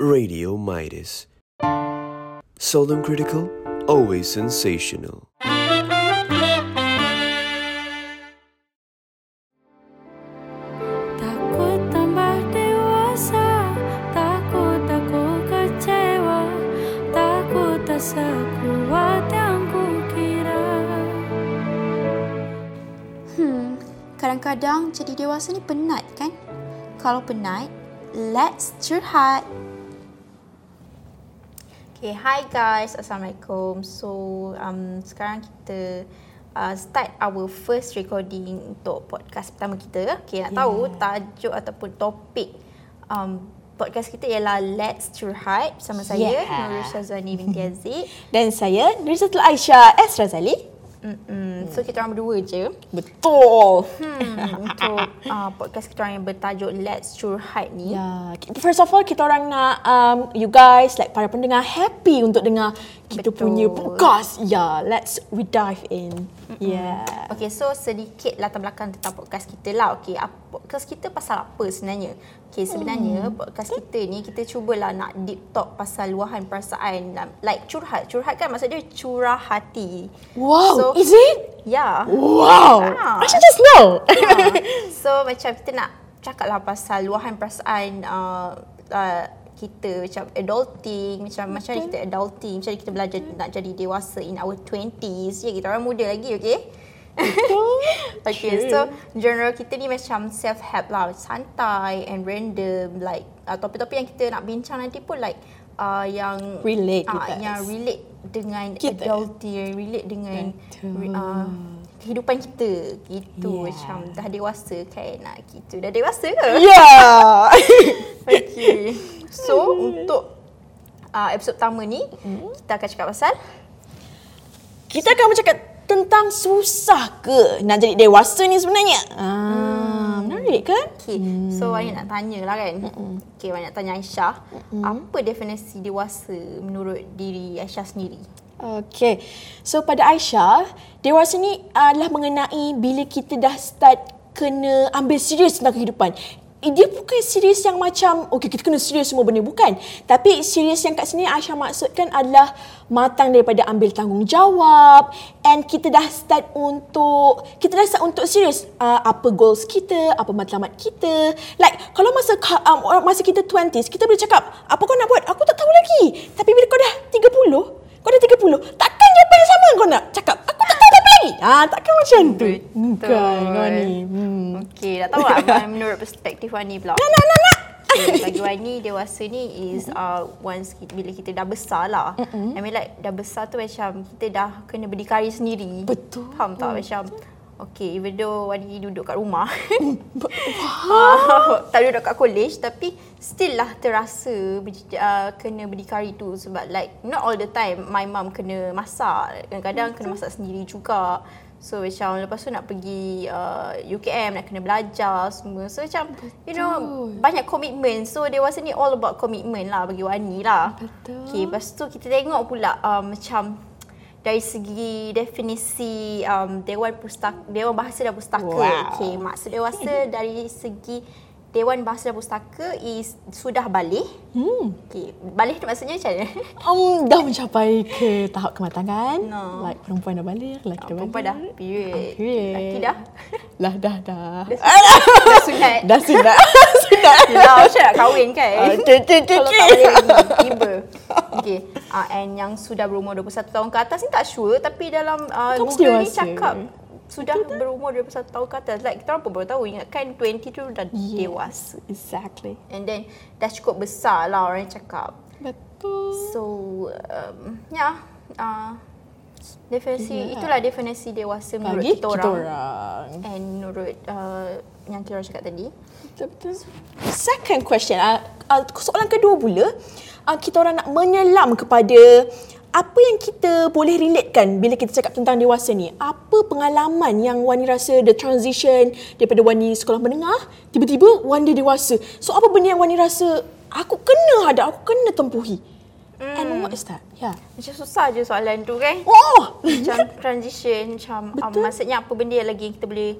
Radio Midas. Seldom critical, always sensational. Takut tambah dewasa Takut aku kecewa Takut tak sekuat yang kukira Hmm, kadang-kadang jadi dewasa ni penat kan? Kalau penat, let's curhat. Okay, hi guys. Assalamualaikum. So, um, sekarang kita uh, start our first recording untuk podcast pertama kita. Okay, nak yeah. tahu tajuk ataupun topik um, podcast kita ialah Let's Curhat bersama saya, Yeah. Nurul Syazwani binti Aziz. Dan saya Nurizatul Aisyah S. Razali. Mm-mm. So, kita orang berdua je. Betul. Hmm, untuk uh, podcast kita orang yang bertajuk Let's Curhat ni. Ya, first of all kita orang nak um, you guys like para pendengar happy untuk dengar kita Betul. punya podcast. Ya, let's we dive in. Yeah. Okay, so sedikit latar belakang tentang podcast kita lah. Okay, ap- podcast kita pasal apa sebenarnya? Okay, sebenarnya hmm. podcast kita ni kita cubalah nak deep talk pasal luahan perasaan. Like curhat. Curhat kan maksud dia curah hati. Wow, So, is it? Ya. Wow. Ah. I should just know. Ha. So macam kita nak cakap lah pasal luahan perasaan uh, uh, kita macam adulting macam macam mana kita adulting macam mana kita belajar nak jadi dewasa in our 20s ya kita orang muda lagi okay okay so genre kita ni macam self help lah. Santai and random like uh, topik-topik yang kita nak bincang nanti pun like uh, yang Relate uh, yang relate dengan Kita. adulting relate dengan Betul. uh, kehidupan kita. Gitu Yeah. macam dah dewasa kan nak gitu. Dah dewasa ke? Yeah. okay so untuk uh, episod pertama ni kita akan cakap pasal? Kita akan bercakap tentang susah ke nak jadi dewasa ni sebenarnya. Ah, menarik kan? okay so Wani nak tanya lah kan okay Wani nak tanya Aisyah apa definisi dewasa menurut diri Aisyah sendiri Okay. So pada Aisyah, dewasa ni adalah mengenai bila kita dah start kena ambil serius tentang kehidupan. Eh, Dia bukan serius yang macam, okay kita kena serius semua benda. Bukan. Tapi serius yang kat sini Aisyah maksudkan adalah matang daripada ambil tanggungjawab and kita dah start untuk, kita dah start untuk serius uh, apa goals kita, apa matlamat kita. Like kalau masa um, masa kita 20s, kita boleh cakap, apa kau nak buat? Aku tak tahu lagi. Tapi bila kau dah 30, kau dah 30, takkan jawapan yang sama kau nak cakap, lagi. Ah, takkan macam tu. Bukan kau ni. Hmm. Okay, dah tahu lah menurut perspektif Wani pula. Nak, nak, nak, nak. Okay, bagi Wani dewasa ni is uh, once kita, bila kita dah besar lah. I mean like dah besar tu macam kita dah kena berdikari sendiri. Betul. Faham tak macam Okay, even though Wani duduk kat rumah. Uh, Tak duduk kat college Tapi still lah terasa uh, Kena berdikari tu Sebab like Not all the time My mum kena masak. Kadang-kadang kena masak sendiri juga. So macam lepas tu nak pergi uh, UKM Nak kena belajar semua. So macam You know Banyak komitmen So dewasa ni all about commitment lah Bagi Wani lah. Betul. Okay, lepas tu kita tengok pula uh, Macam dari segi definisi um, Dewan Pustaka Dewan Bahasa dan Pustaka. Wow. Okey, maksud dewasa dari segi Dewan Bahasa dan Pustaka is sudah balik. Hmm. Okey, balik tu maksudnya macam mana? Um, dah mencapai ke tahap kematangan. No. Like perempuan dah balik, lelaki dah balik. Perempuan dah period. Ah, period. Lelaki dah. Lah, dah, dah. Dah sunat. dah sudah. sudah. Yelah, macam nak kahwin kan? Ah, okay, okay, okay, Kalau okay. tak lagi, tiba. Okay, uh, and yang sudah berumur 21 tahun ke atas ni tak sure tapi dalam uh, Google ni cakap sudah berumur 21 tahun ke atas. Like kita orang pun baru tahu ingatkan 20 tu dah Yes, dewasa. Exactly. And then dah cukup besar lah orang cakap. Betul. So, um, ya, uh, definisi Yeah. itulah definisi dewasa menurut Bagi kita, kita orang. orang. And menurut uh, yang kita orang cakap tadi. Betul, betul. Second question. Uh, uh, soalan kedua pula, uh, kita orang nak menyelam kepada apa yang kita boleh relatekan bila kita cakap tentang dewasa ni? Apa pengalaman yang Wani rasa the transition daripada Wani sekolah menengah, tiba-tiba Wani dewasa. So apa benda yang Wani rasa aku kena ada, aku kena tempuhi? Mm. And what is that? Yeah. Macam susah je soalan tu kan. Oh! macam transition macam um, Betul. maksudnya apa benda yang lagi kita boleh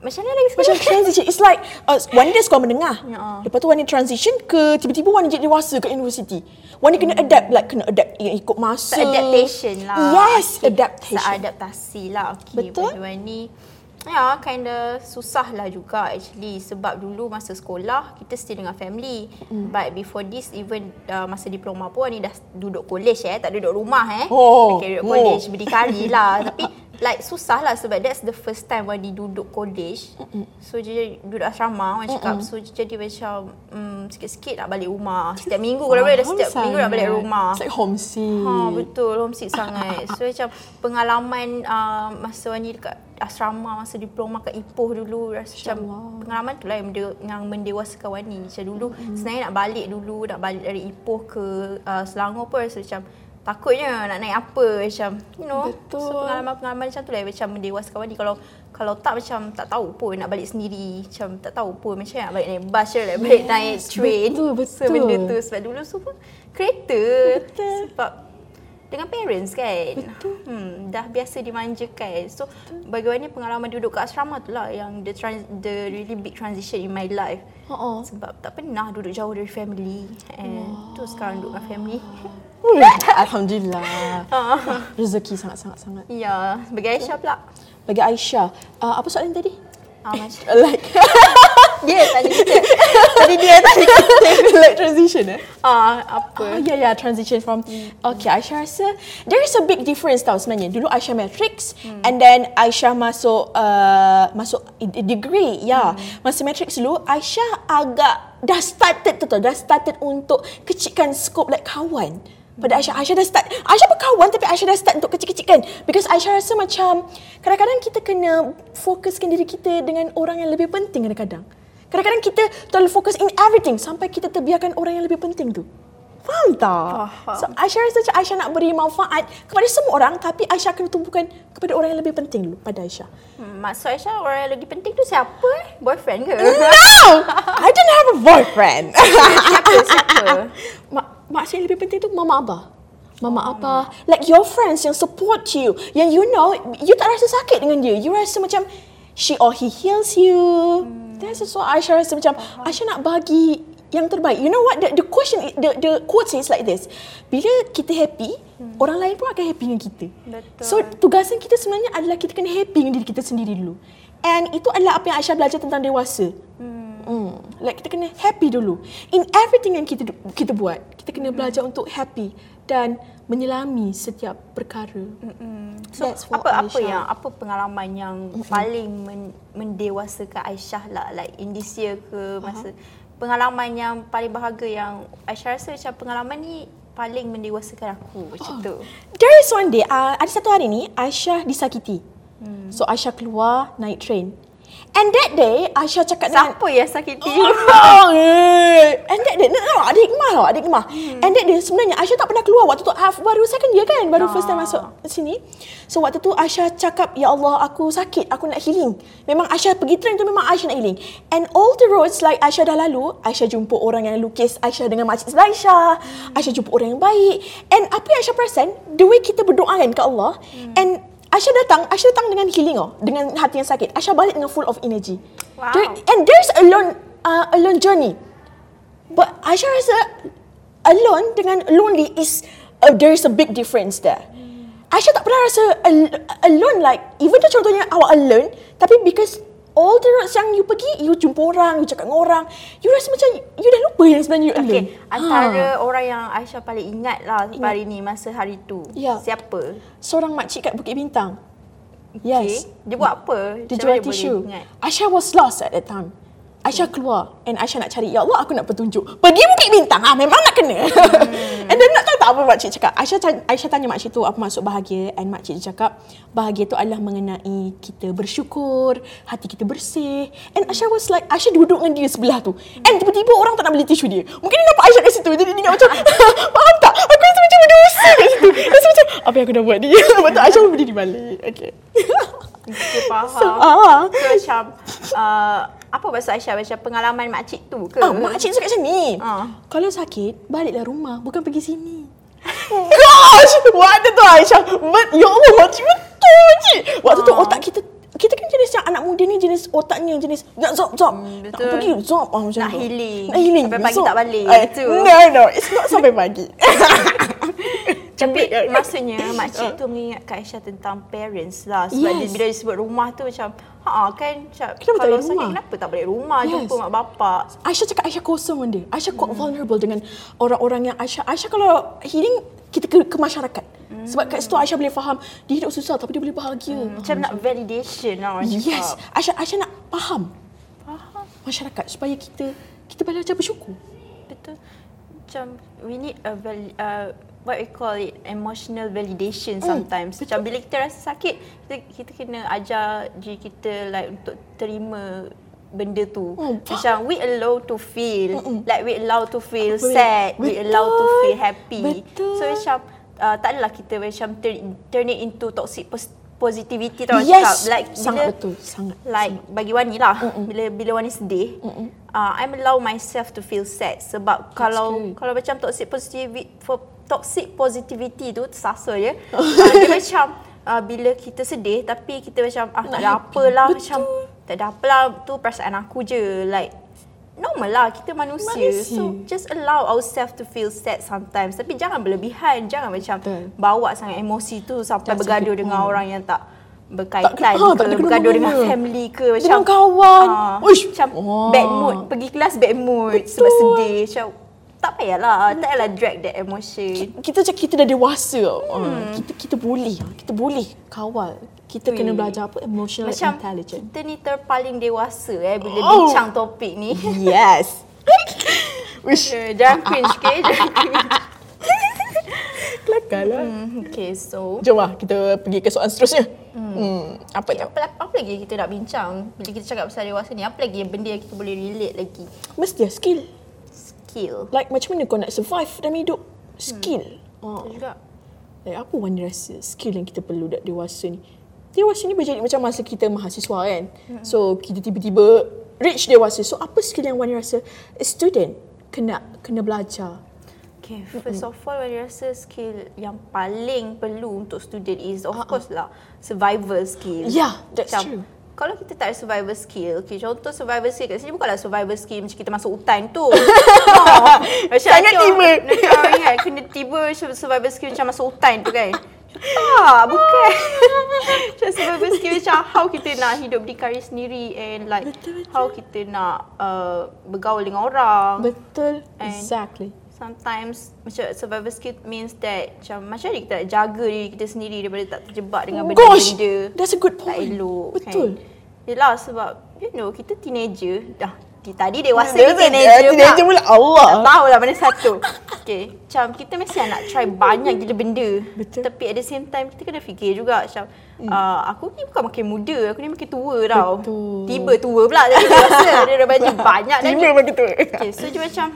Macam mana lagi sekali? Macam transition. It's like uh, one day sekolah menengah. Ya. Lepas tu Wani transition ke tiba-tiba Wani jadi dewasa kat university. Wani kena adapt like kena adapt ikut masa. adaptation lah. Yes, Okay, adaptation. Adaptasi lah. Okay, Betul. Berdua ni Ya, kinda susah lah juga actually sebab dulu masa sekolah kita still dengan family. Mm. But before this even uh, masa diploma pun ni dah duduk college eh, tak duduk rumah eh. Oh, Okay, duduk oh. college berdikari lah. Tapi like susah lah sebab that's the first time Wadi duduk college. So jadi duduk asrama orang cakap. So jadi macam um, sikit-sikit nak balik rumah. Setiap minggu kalau boleh dah setiap minggu nak balik sangat. rumah. It's like homesick. Ha betul homesick sangat. So macam pengalaman uh, masa ni dekat asrama masa diploma kat Ipoh dulu rasa macam pengalaman tu lah yang, mende- yang mendewasakan Wani. Macam dulu mm-hmm. sebenarnya nak balik dulu nak balik dari Ipoh ke uh, Selangor pun rasa macam takutnya nak naik apa macam you know. Betul. So pengalaman-pengalaman macam tu lah macam mendewasakan Wani kalau kalau tak macam tak tahu pun nak balik sendiri macam tak tahu pun macam nak balik naik bus je balik Yes, naik train betul, so betul. benda tu sebab dulu semua kereta Betul. sebab dengan parents kan. Betul. Hmm, dah biasa dimanjakan. So bagaimana pengalaman duduk kat asrama tu lah yang the trans, the really big transition in my life. Ha-ha. Sebab tak pernah duduk jauh dari family and tu sekarang duduk dengan family. Ui, Alhamdulillah. Rezeki sangat-sangat-sangat. ya, sebagai Aisyah pula. Bagi Aisyah, uh, apa soalan tadi? Ah, macam Like dia tanya kita. Tadi dia tanya kita. like transition eh? Ah, apa? Oh yeah yeah transition from Okay Aisyah rasa There is a big difference tau sebenarnya Dulu Aisyah matrix hmm. And then Aisyah masuk uh, Masuk degree Ya yeah. Masa matrix dulu Aisyah agak Dah started tu tau Dah started untuk Kecilkan scope like kawan pada Aisyah, Aisyah dah start Aisyah berkawan tapi Aisyah dah start untuk kecil-kecilkan Because Aisyah rasa macam Kadang-kadang kita kena Fokuskan diri kita dengan orang yang lebih penting kadang-kadang Kadang-kadang kita terlalu fokus in everything Sampai kita terbiarkan orang yang lebih penting tu Faham tak? Faham. So Aisyah rasa macam Aisyah nak beri manfaat kepada semua orang tapi Aisyah kena tumpukan kepada orang yang lebih penting dulu pada Aisyah. Hmm, maksud Aisyah orang yang lagi penting tu siapa eh? Boyfriend ke? No! I didn't have a boyfriend. siapa? Siapa? Mak, yang lebih penting tu mama abah. Mama abah. Like your friends yang support you. Yang you know, you tak rasa sakit dengan dia. You rasa macam she or he heals you. That's just what Aisyah rasa macam Aisyah nak bagi yang terbaik. You know what? The, the question, the, the quote says like this. Bila kita happy, orang lain pun akan happy dengan kita. Betul. So tugasan kita sebenarnya adalah kita kena happy dengan diri kita sendiri dulu. And itu adalah apa yang Aisyah belajar tentang dewasa. Hmm. Like kita kena happy dulu. In everything yang kita kita buat, kita kena belajar untuk happy dan menyelami setiap perkara. So, That's what apa apa Aisyah- yang apa pengalaman yang paling men, mendewasakan Aisyah lah like in this year ke masa pengalaman yang paling bahagia yang Aisyah rasa macam pengalaman ni paling mendewasakan aku macam tu. There is one day, uh, ada satu hari ni Aisyah disakiti. So Aisyah keluar naik train. And that day Aisyah cakap dengan Siapa yang sakiti? Oh, eh. And that day, no, no, ada hikmah tau, ada hikmah. Hmm. And that day sebenarnya Aisyah tak pernah keluar waktu tu ah, baru second year kan, baru first time masuk sini. So waktu tu Aisyah cakap, Ya Allah aku sakit, aku nak healing. Memang Aisyah pergi train tu memang Aisyah nak healing. And all the roads like Aisyah dah lalu, Aisyah jumpa orang yang lukis Aisyah dengan makcik sebelah Aisyah. Aisyah jumpa orang yang baik. And apa yang Aisyah perasan, the way kita berdoa kan ke Allah, and Aisyah datang, Aisyah datang dengan healing oh, dengan hati yang sakit. Aisyah balik dengan full of energy. Wow. There- and there's a lone, uh, a lone journey. But Aisyah rasa alone dengan lonely is uh, there is a big difference there. Aisyah tak pernah rasa al- alone like even though contohnya awak alone tapi because all the roads yang you pergi you jumpa orang, you cakap dengan orang, you rasa macam you dah lupa yang sebenarnya you alone. Okay, antara orang yang Aisyah paling ingat lah sampai hari ni masa hari tu. Ya. Siapa? seorang makcik kat Bukit Bintang. Yes. Okay. Dia buat apa? Dia Macam jual tisu. ingat? Aisyah was lost at that time. Aisyah keluar and Aisyah nak cari, Ya Allah aku nak petunjuk. Pergi Bukit Bintang, ah memang nak kena. and then nak tak apa makcik cakap. Aisyah, tan- Aisyah tanya makcik tu apa maksud bahagia and makcik dia cakap, bahagia tu adalah mengenai kita bersyukur, hati kita bersih. And Aisyah was like, Aisyah duduk dengan dia sebelah tu. And tiba-tiba orang tak nak beli tisu dia. Mungkin dia nampak Aisyah kat situ. Jadi dia ingat macam, faham tak? Aku rasa macam berdosa kat situ. Rasa macam, apa yang aku dah buat ni? Lepas tu Aisyah pun berdiri balik. Okay. Okay, faham. So, ah. So, macam uh, apa bahasa Aisyah macam pengalaman makcik tu ke? Ah, makcik cakap macam ni. Ah. Kalau sakit, baliklah rumah. Bukan pergi sini. Gosh! Waktu tu Aisyah. But, ya Allah, makcik betul makcik. Waktu tu Ah. otak kita, kita kan jenis yang anak muda ni jenis otaknya jenis nak zop zop. nak betul. pergi zop ah, macam Nak tu. healing. Nak healing. Sampai pagi Zop. tak balik, gitu. No, no. It's not sampai pagi. Tapi maksudnya makcik tu mengingatkan Aisyah tentang parents lah. Sebab Yes. dia, bila dia sebut rumah tu macam, ha kan macam, Kenapa tak kalau sakit rumah? kenapa tak balik rumah Yes. jumpa mak bapak. Aisyah cakap Aisyah kosong benda. Aisyah quite vulnerable dengan orang-orang yang Aisyah. Aisyah kalau healing, kita ke, ke masyarakat. Sebab kat situ Aisyah boleh faham, dia hidup susah tapi dia boleh bahagia. Macam nak validation lah orang Yes. cakap. Aisyah, Aisyah nak faham masyarakat supaya kita kita belajar bersyukur. Betul. Macam we need a val, uh, what we call it emotional validation sometimes. Macam bila kita rasa sakit, kita, kita kena ajar diri kita like untuk terima benda tu. Oh, Macam we allow to feel, like we allow to feel Boleh. sad, we allow to Betul. feel happy. Betul. So macam uh, tak adalah kita macam turn, turn it into toxic pos- positivity tau Yes. cakap. Like Sangat bila- betul, sangat, Like bagi Wani lah, bila bila Wani sedih, uh, I'm allow myself to feel sad sebab kalau good. kalau macam toxic positivity for toxic positivity tu tersasar je. uh, dia macam uh, bila kita sedih tapi kita macam ah tak ada apalah macam tak ada apalah tu perasaan aku je like normal lah kita manusia. Manusia. So just allow ourselves to feel sad sometimes tapi jangan berlebihan jangan macam Betul. bawa sangat emosi tu sampai a bergaduh dengan point. orang yang tak berkaitan Tak ah, tak ke kena bergaduh dengan mengena. family ke macam Dengan kawan. ah, Uish. macam Wah. bad mood pergi kelas bad mood sebab Betul. sedih macam tak payahlah tak payahlah drag that emotion Kita cakap kita dah dewasa. Hmm. Kita kita boleh, kita boleh kawal. Kita kena Ui. belajar apa emotional macam intelligence. kita ni terpaling dewasa eh bila Oh. bincang topik ni Yes. Wish. Eh, jangan cringe okay jangan cringe Kelakar lah. Hmm, okay so Jom lah kita pergi ke soalan seterusnya. Hmm. Apa Okay, tu? apa, apa lagi kita nak bincang bila kita cakap pasal dewasa ni apa lagi yang benda yang kita boleh relate lagi Mesti lah skill. Skill Like macam mana kau nak survive dalam hidup? Skill. Oh. Betul juga Like apa Wani rasa skill yang kita perlu dak dewasa ni? Dewasa ni berjadi macam masa kita mahasiswa kan. So kita tiba-tiba reach dewasa. So apa skill yang Wani rasa a student kena kena belajar? Okay, first of all, saya rasa skill yang paling perlu untuk student is of course lah survival skill. Yeah, that's true. Kalau kita tak ada survival skill, okay, contoh survival skill kat sini bukanlah survival skill macam kita masuk hutan tu. oh, macam Sangat tiba. Nanti orang ingat kena tiba macam survival skill macam masuk hutan tu kan. Tak, bukan. macam survival skill macam how kita nak hidup berdikari sendiri and like Betul, betul. how kita nak uh, bergaul dengan orang. Betul. And- Exactly. Sometimes macam survival skill means that macam macam mana kita nak jaga diri kita sendiri daripada tak terjebak dengan Gosh, benda-benda that's a good tak point. elok Betul. kan. Yelah sebab you know kita teenager dah di tadi dewasa Dia- ni dia- teenager dia- teenager pula, Allah. Tak tahu lah mana satu. okay, macam kita mesti nak try banyak gila benda. Betul. Tapi at the same time kita kena fikir juga macam uh, aku ni bukan makin muda, aku ni makin tua tau. Betul. Tiba tua pula dewasa dia dah baju banyak dah ni. Tiba makin tua. Okay, so dia macam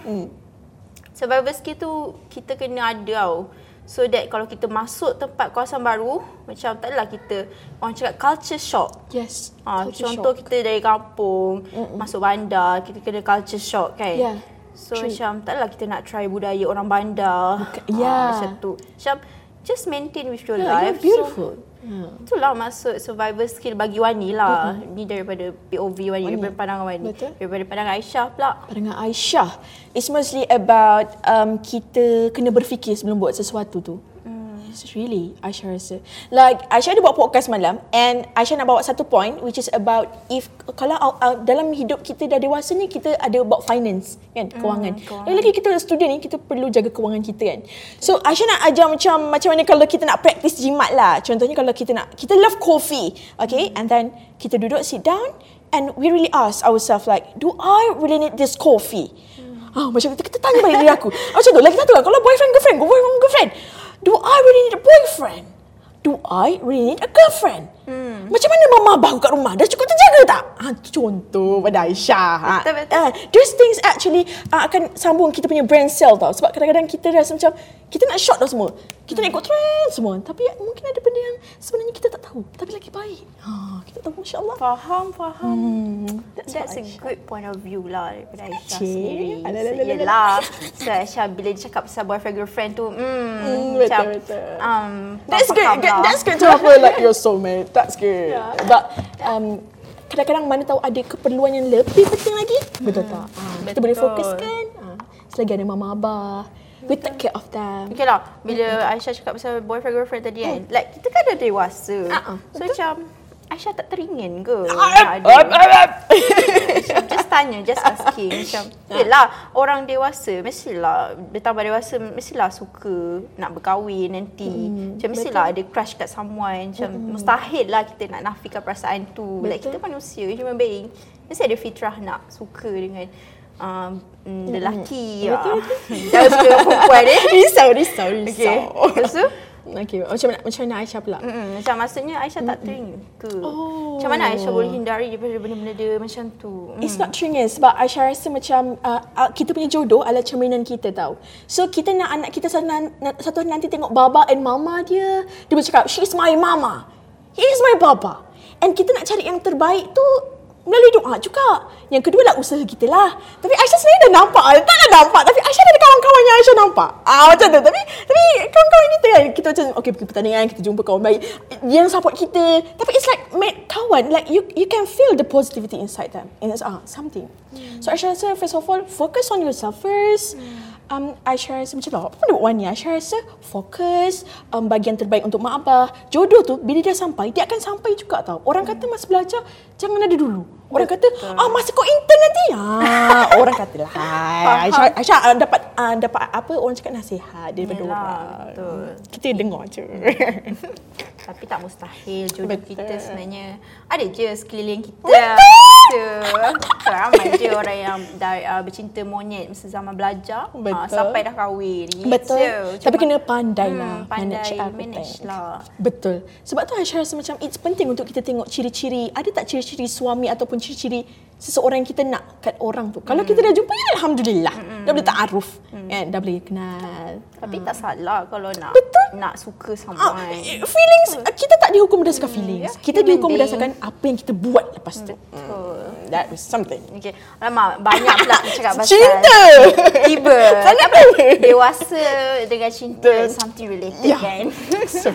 survival skill tu kita kena ada tau. So that kalau kita masuk tempat kawasan baru, macam tak adalah kita orang cakap culture shock. Yes. Ha, culture contoh shock. kita dari kampung, Mm-mm. masuk bandar, kita kena culture shock kan. Yeah, So true. macam taklah kita nak try budaya orang bandar. Ha, yeah. macam tu. Macam just maintain with your Yeah, life. you're beautiful. So, itulah maksud survival skill bagi Wani lah. Ni daripada POV Wani, daripada pandangan Wani. Betul. Daripada pandangan Aisyah pula. Pandangan Aisyah, it's mostly about um, kita kena berfikir sebelum buat sesuatu tu. Really, Aisyah rasa. Like, Aisyah ada buat podcast malam and Aisyah nak bawa satu point which is about if, kalau uh, dalam hidup kita dah dewasa ni, kita ada about finance kan, kewangan. kewangan. Lagi-lagi kita student ni, kita perlu jaga kewangan kita kan. So, Aisyah nak ajar macam macam mana kalau kita nak practice jimat lah. Contohnya kalau kita nak, kita love coffee, okay? And then kita duduk, sit down and we really ask ourselves like, do I really need this coffee? Ah, macam kita, kita tanya balik diri aku. Macam tu, lagi satu kan, kalau boyfriend, girlfriend, boyfriend, girlfriend, do I really need a boyfriend? Do I really need a girlfriend? Hmm. Macam mana mama abah aku kat rumah? Dah cukup terjaga tak? Ha, contoh pada Aisyah. Ha. Betul, betul. Ah, those things actually uh, akan sambung kita punya brain cell tau. Sebab kadang-kadang kita rasa macam kita nak short dah semua. Kita nak ikut trend semua. Tapi mungkin ada benda yang sebenarnya kita tak tahu. Tapi lagi baik. Ha, kita tahu Masya Allah. Faham, faham. That's That's, what a good point of view lah daripada Aisyah sendiri. Yelah. So Aisyah bila dia cakap pasal boyfriend girlfriend tu, hmm, Hmm, macam, betul, betul. Um, That's good. lah. That's good to have like your soulmate. That's good. But um, kadang-kadang mana tahu ada keperluan yang lebih penting lagi. Betul tak? Ah, kita boleh fokuskan. Ah, selagi ada mama abah. We take care of them. Okay lah, bila Aisyah cakap pasal boyfriend girlfriend tadi kan, like kita kan dah dewasa. Ah, So macam Aisyah tak teringin ke? Ah, just tanya, just asking. Macam, yelah, orang dewasa mestilah, bertambah dewasa mestilah suka nak berkahwin nanti. Hmm, macam mestilah ada crush kat someone. Macam mustahil lah kita nak nafikan perasaan tu. Like kita manusia, human being. Mesti ada fitrah nak suka dengan um, mm, lelaki. Betul, ah. Jangan suka dengan perempuan eh. risau, risau, risau. Okay. Lepas tu, Okay, macam mana, macam mana Aisyah pula? Mm-mm. Macam maksudnya Aisyah tak teringin ke? Oh. Macam mana Aisyah boleh hindari daripada benda-benda dia macam tu? Mm. It's not triggering sebab Aisyah rasa macam uh, uh, kita punya jodoh adalah cerminan kita tau. So kita nak anak kita satu, hari nanti tengok baba and mama dia, dia bercakap, she's my mama. He is my baba. And kita nak cari yang terbaik tu melalui doa juga. Yang kedua lah usaha kita lah. Tapi Aisyah sebenarnya dah nampak. Tak dah nampak. Tapi Aisyah ada kawan-kawan yang Aisyah nampak. Ah macam tu. Tapi tapi kawan-kawan kita kan. Kita macam okay pergi pertandingan. Kita jumpa kawan baik. Yang support kita. Tapi it's like mate, kawan. Like you you can feel the positivity inside them. And it's ah, something. So Aisyah rasa first of all focus on yourself first. Um, Aisyah rasa macam lah, apa benda buat ni? Aisyah rasa fokus um, bagi yang terbaik untuk mak abah. Jodoh tu bila dia sampai, dia akan sampai juga tau. Orang kata masa belajar, jangan ada dulu. Orang kata, ah masa kau intern nanti. Ah, orang kata lah. Aisyah, Aisyah uh, dapat uh, dapat apa orang cakap nasihat daripada Yelah, orang. betul. Kita dengar je. Tapi tak mustahil jodoh Betul. kita sebenarnya ada je sekeliling kita. Betul. Ramai je orang yang dah uh, bercinta monyet masa zaman belajar uh, Betul. sampai dah kahwin. Gitu. Betul. Tapi Cuma- kena pandai Hmm, lah. pandai everything. manage lah. Betul. Sebab tu Aisyah rasa macam it's penting untuk kita tengok ciri-ciri. Ada tak ciri-ciri suami ataupun ciri-ciri seseorang yang kita nak kat orang tu. Kalau kita dah jumpa, ya Alhamdulillah. Dah boleh ta'aruf. Kan? Dah boleh kenal. Tapi tak salah kalau nak Betul. nak suka Ah, someone. feelings, kita tak dihukum berdasarkan feelings. ya, Kita human dihukum being. berdasarkan apa yang kita buat lepas tu. Betul. That was something. Okay. Alamak, banyak pula cakap pasal Cinta! Tiba. Sangat Tapi apa? dewasa dengan cinta Betul. something related Ya. kan. So,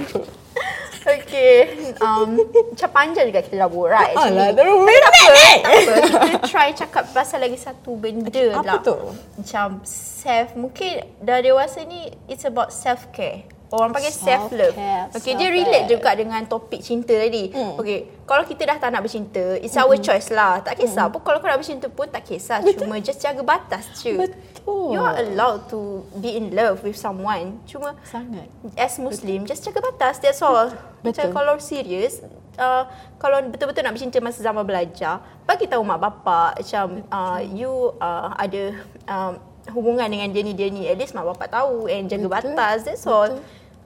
Okay. Um, macam panjang juga kita dah borak actually. Alah, dah Tapi tak apa, tak apa. Kita try cakap pasal lagi satu benda Apa lah. tu? Macam self, mungkin dah dewasa ni it's about self care. Orang panggil self love. Okay, dia relate juga dengan topik cinta tadi. Hmm. Okay, kalau kita dah tak nak bercinta, it's our choice lah. Tak kisah pun kalau kau nak bercinta pun tak kisah. Hmm. Betul. Cuma just jaga batas je. Betul. You are allowed to be in love with someone. Cuma Sangat. as Muslim just jaga batas that's all. Macam Betul. kalau serius uh, kalau betul-betul nak bercinta masa zaman belajar, bagi tahu mak bapak macam uh, you uh, ada um, hubungan dengan dia ni dia ni. At least mak bapak tahu and jaga Betul. batas that's all.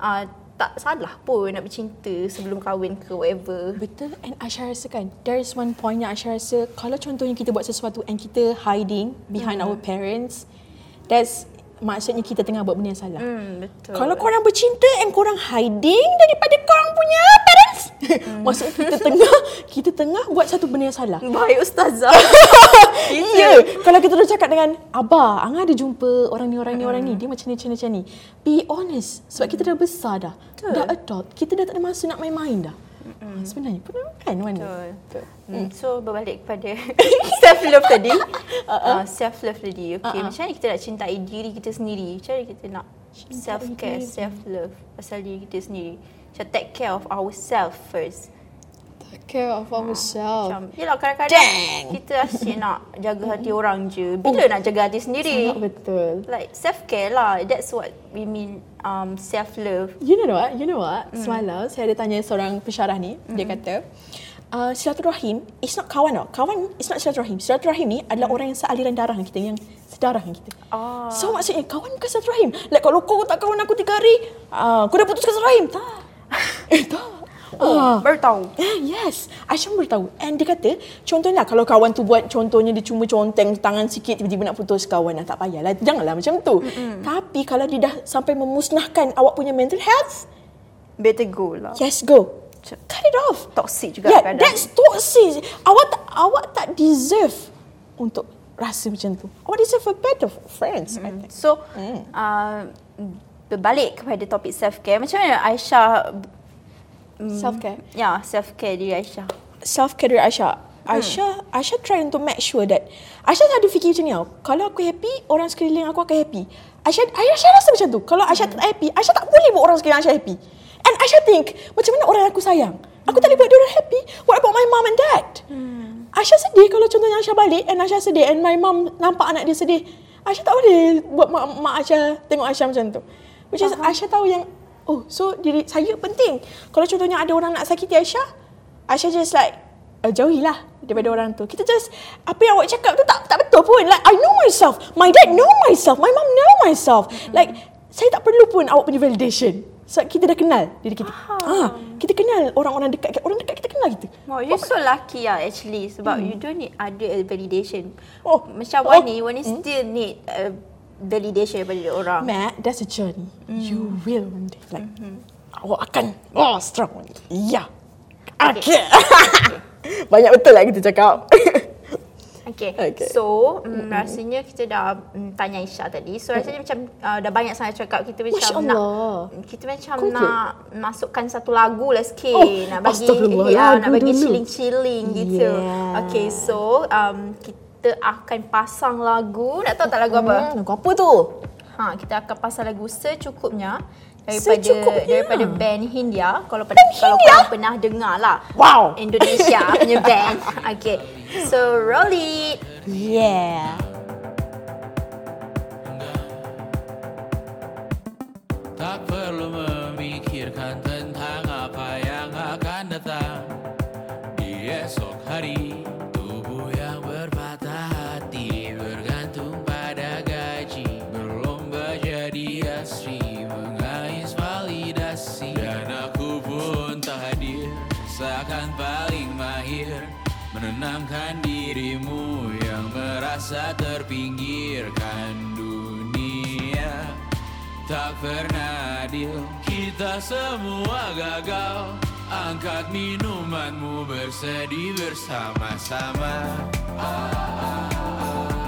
Uh, tak salah pun nak bercinta sebelum kahwin ke whatever. Betul and Aisyah rasa kan there is one point yang Aisyah rasa kalau contohnya kita buat sesuatu and kita hiding behind our parents that's maksudnya kita tengah buat benda yang salah. Hmm, betul. Kalau korang bercinta and korang hiding daripada korang punya parents maksudnya kita tengah kita tengah buat satu benda yang salah. Baik ustazah. Ya, kalau kita dah cakap dengan Abah, Angah ada jumpa orang ni, orang ni, orang ni. Dia macam ni, macam ni, macam ni. Be honest. Sebab kita dah besar dah. Dah adult. Kita dah tak ada masa nak main-main dah. Mm. Sebenarnya pun kan mana? Betul. Hmm. So berbalik kepada self love tadi. Uh, self love tadi. Okay, Uh-uh. macam mana kita nak cintai diri kita sendiri? Macam mana kita nak self care, self love pasal diri kita sendiri? Macam take care of ourselves first. Care of ourselves. Macam, yelah kadang-kadang Dang. kita asyik nak jaga hati orang je. Bila nak jaga hati sendiri? Sangat betul. Like self care lah. That's what we mean um, self love. You know what? You know what? Semalam saya ada tanya seorang pensyarah ni. Dia kata, uh, silaturahim is not kawan tau. Kawan is not silaturahim. Silaturahim ni adalah orang yang sealiran darah dengan kita. Yang sedarah dengan kita. Ah. So maksudnya kawan bukan silaturahim. Like kalau kau tak kawan aku tiga hari, uh, kau dah putuskan silaturahim. Tak. eh tak. Oh, Ah. baru. Eh, yes. Aisyah baru. And dia kata, contohnya kalau kawan tu buat contohnya dia cuma conteng tangan sikit tiba-tiba nak putus kawan lah. Tak payahlah. Janganlah macam tu. Mm-hmm. Tapi kalau dia dah sampai memusnahkan awak punya mental health, Better go lah. yes go. Cut it off. Toxic juga Yeah, kadang. that's toxic. Awak tak, awak tak deserve untuk rasa macam tu. Awak deserve a better friends. I think. So, uh, berbalik kepada topik self care, macam mana Aisyah Self-care. ya self care diri Aisyah? Self-care dari Aisyah. Aisyah Aisyah try untuk make sure that Aisyah ada fikir macam ni tau. Kalau aku happy, orang sekeliling aku akan happy. Aisyah Aisyah rasa macam tu. Kalau Aisyah tak happy, Aisyah tak boleh buat orang sekeliling Aisyah happy. And Aisyah think, macam mana orang yang aku sayang? Aku tak boleh buat dia orang happy. What about my mom and dad? Aisyah sedih kalau contohnya Aisyah balik and Aisyah sedih and my mom nampak anak dia sedih. Aisyah tak boleh buat mak, mak Aisyah tengok Aisyah macam tu. Which is Aisyah tahu yang oh so diri saya penting. Kalau contohnya ada orang nak sakiti Aisyah, Aisyah just like uh, jauhilah daripada orang tu. Kita just apa yang awak cakap tu tak tak betul pun. Like I know myself. My dad know myself. My mom know myself. Like saya tak perlu pun awak punya validation. Sebab kita dah kenal diri kita. Ah, kita kenal orang-orang dekat orang dekat kita kenal kita. Wow, you so lucky lah actually sebab you don't need other validation. Oh, Macam oh. Wani, Wani still need uh, validation daripada dia orang. Matt, that's a journey. You will one day. Like, awak akan oh, strong one day. Ya. Okay. Banyak betul lah kita cakap. Okay. Okay. So, mm, rasanya kita dah mm, tanya Aisyah tadi. So, rasanya macam uh, dah banyak sangat cakap. Kita macam Masya nak Allah. kita macam Conclude. nak masukkan satu lagu lah sikit. Oh, nak bagi ya, nak bagi chilling-chilling gitu. Yeah. Okay, so um, kita akan pasang lagu. Nak tahu tak lagu apa? Hmm, lagu apa tu? Ha, kita akan pasang lagu secukupnya daripada Secukupnya. daripada band Hindia. Kalau pada kalau korang pernah dengar lah. Wow. Indonesia punya band. Okay. So roll it. Yeah. Tak perlu memikirkan Seakan paling mahir Menenangkan dirimu Yang merasa terpinggirkan dunia. Tak pernah adil Kita semua gagal. Angkat minumanmu bersedih bersama-sama. Sia-sia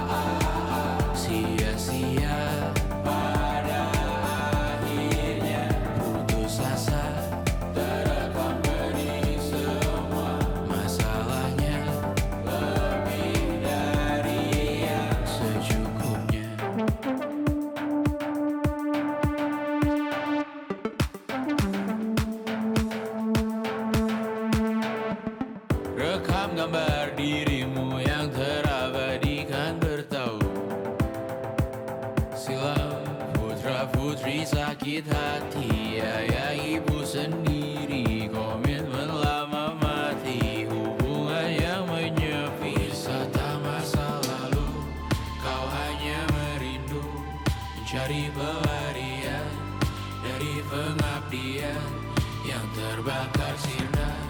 Silam putra putri sakit hati Ayah ibu sendiri komitmen lama mati Hubungan yang menyepi Wisata masa lalu Kau hanya merindu Mencari pelarian Dari pengabdian Yang terbakar sinar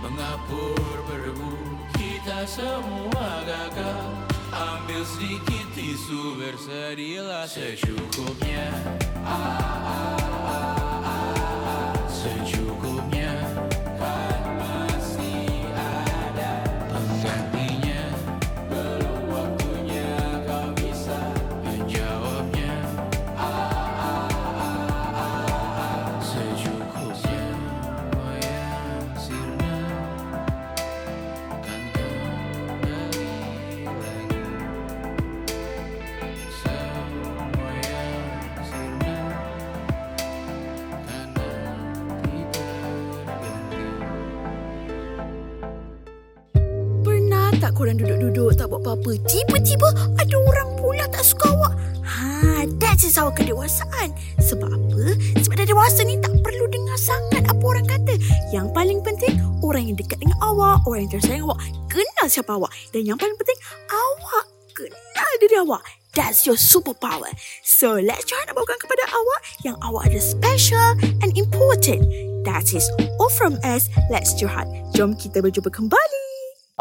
Mengapur berdebu Kita semua gagal. Ambil sedikit tisu Bersedihlah secukupnya Secukupnya korang duduk-duduk tak buat apa-apa. Tiba-tiba ada orang pula tak suka awak. Ha, that's is our kedewasaan. Sebab apa? Sebab dah dewasa ni tak perlu dengar sangat apa orang kata. Yang paling penting Orang yang dekat dengan awak Orang yang tersayang awak Kenal siapa awak. Dan yang paling penting Awak kenal diri awak. That's your superpower. So let's try nak bawakan kepada awak Yang awak ada special and important. That is all from us Let's curhat. Jom kita berjumpa kembali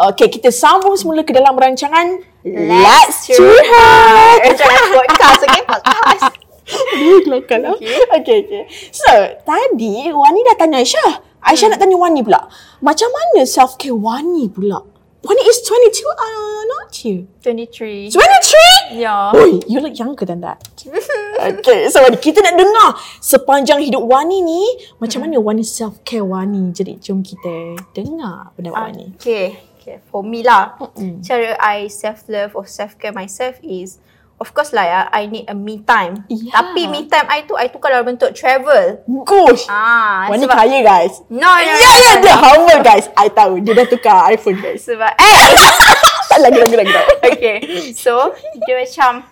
Okay, kita sambung semula ke dalam rancangan Let's Curhat. Jangan podcast, okay? Podcast. Kelakar lah. Okay, okay. So, tadi Wani dah tanya Aisyah. Aisyah nak tanya Wani pula. Macam mana self-care Wani pula? Wani is 22, uh, not you. 23. 23? Ya. Oi, you look younger than that. okay, so Wani, kita nak dengar sepanjang hidup Wani ni, macam mana Wani self-care Wani. Jadi, jom kita dengar pendapat Wani. Okay. Okay, for me lah, cara I self-love or self-care myself is, of course lah, ya, I need a me time. Yeah. Tapi me time I tu, I tukar dalam bentuk travel. Gosh. Ah, Wani sebab, kaya guys. No, no, Ya, no, ya, no, dia humble guys. I tahu. Dia dah tukar iPhone guys. Sebab, eh, Tak lagi, lagi, lagi. okay. So, dia macam,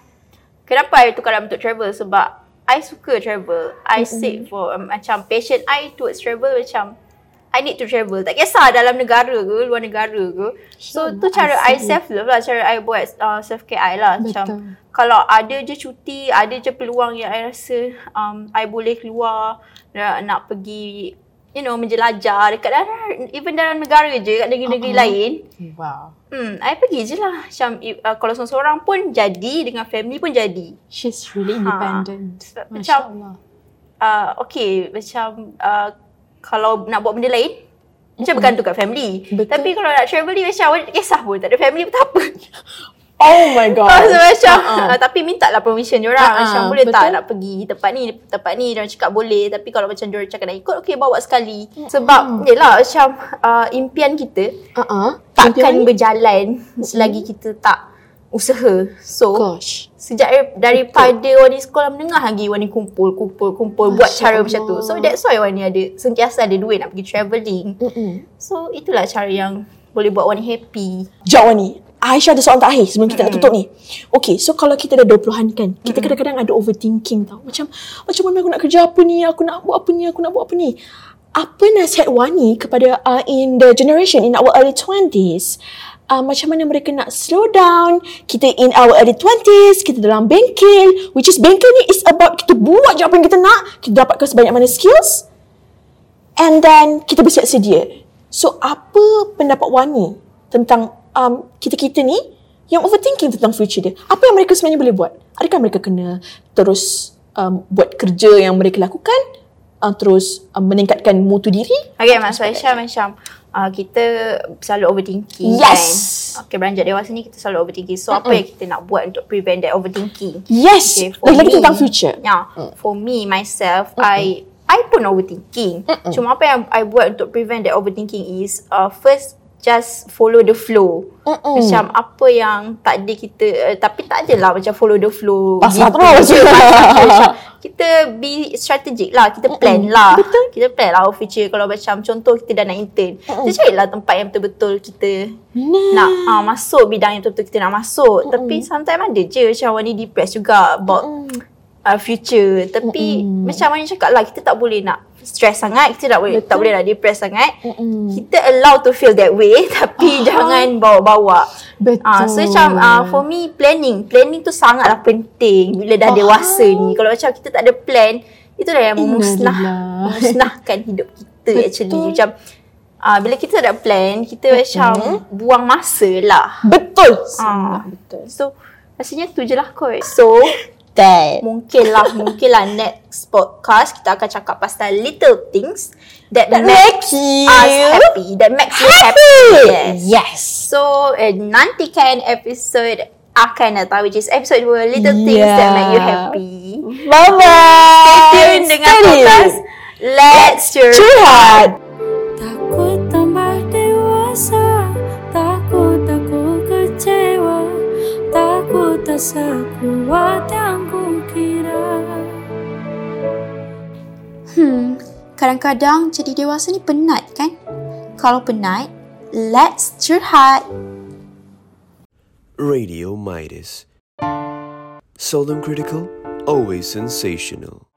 kenapa I tukar dalam bentuk travel? Sebab, I suka travel. I seek for, um, macam, passion I towards travel macam, I need to travel. Tak kisah dalam negara ke, luar negara ke. So, tu cara I, self-love lah. Cara I buat uh, self-care I lah. Macam, kalau ada je cuti, ada je peluang yang I rasa um, I boleh keluar, nak, nak pergi, you know, menjelajah dekat dalam, even dalam negara je, kat negeri-negeri uh-huh. lain. Wow. Hmm, I pergi je lah. Macam i- uh, kalau seorang-seorang pun jadi, dengan family pun jadi. She's really independent. Masya macam, Allah. uh, okay, macam uh, kalau nak buat benda lain, macam bergantung kat family. Betul. Tapi kalau nak travel ni macam awak tak kisah pun, tak ada family pun tak apa. Oh my god. Oh, so macam, Uh-uh. uh, tapi minta lah permission diorang. Uh-uh, Macam boleh tak betul. nak pergi tempat ni, tempat ni. Diorang cakap boleh. Tapi kalau macam diorang cakap nak ikut, okay bawa sekali. Sebab, yelah macam uh, impian kita Uh-uh. takkan berjalan selagi kita tak usaha. So, Gosh. Sejak dari- daripada Wani sekolah menengah lagi Wani kumpul, kumpul, kumpul buat Masya cara macam tu. Allah. So that's why Wani ada sentiasa ada duit nak pergi travelling. Mm-mm. So itulah cara yang boleh buat Wani happy. Jawab ni. Aisyah ada soalan terakhir sebelum kita nak tutup ni. Okay, so kalau kita dah 20-an kan, kita kadang-kadang ada overthinking tau. Macam, macam mana aku nak kerja apa ni, aku nak buat apa ni, aku nak buat apa ni. Apa nasihat Wani kepada uh, in the generation, in our early 20s, uh, macam mana mereka nak slow down, kita in our early 20s, kita dalam bengkel, which is bengkel ni is about kita buat je apa yang kita nak, kita dapatkan sebanyak mana skills, and then kita bersiap sedia. So apa pendapat Wani tentang um, kita-kita ni yang overthinking tentang future dia? Apa yang mereka sebenarnya boleh buat? Adakah mereka kena terus um, buat kerja yang mereka lakukan? Uh, terus um, meningkatkan mutu diri? Okay, Mas Aisyah macam uh, kita selalu overthinking Yes. kan. Okay, beranjak dewasa ni kita selalu overthinking. So apa yang kita nak buat untuk prevent that overthinking? Yes! Okay, Lagi-lagi tentang future. Yeah, for me myself, I I pun overthinking. Cuma apa yang I buat untuk prevent that overthinking is uh, first just follow the flow. Mm-mm. Macam apa yang tak ada kita uh, tapi tak adalah macam follow the flow. Pasrah gitu terus. je. Pasrah terus. Kita be strategic lah, kita plan lah. Betul. Kita plan lah our future kalau macam contoh kita dah nak intern. Kita carilah tempat yang betul-betul kita Nah. nak uh, masuk bidang yang betul-betul kita nak masuk. Tapi sometimes ada je macam Wani depressed juga about uh, future. Tapi macam Wani cakap lah kita tak boleh nak stress sangat, kita tak boleh tak boleh nak depressed sangat. Kita allow to feel that way tapi jangan bawa-bawa. Betul. Ah, so macam uh, for me planning, planning tu sangatlah penting bila dah dewasa ni. Kalau macam kita tak ada plan, itulah yang memusnah memusnahkan hidup kita Betul. actually. Macam uh, bila kita tak ada plan, kita macam buang masa lah. Betul! Ah. Betul. So rasanya tu je lah kot. So That. mungkinlah mungkinlah next podcast kita akan cakap pasal little things that, That makes make you us happy, that makes you happy. Yes. Yes. So uh, nantikan episode akan datang which is episode 2 little things Yeah. that make you happy. Bye-bye! Tune dengan podcast Let's Curhat. Curhat! Takut tambah dewasa Takut aku kecewa Takut tak sekuat Hmm, kadang-kadang jadi dewasa ni penat kan? Kalau penat, let's curhat. Radio Midas. Seldom critical, always sensational.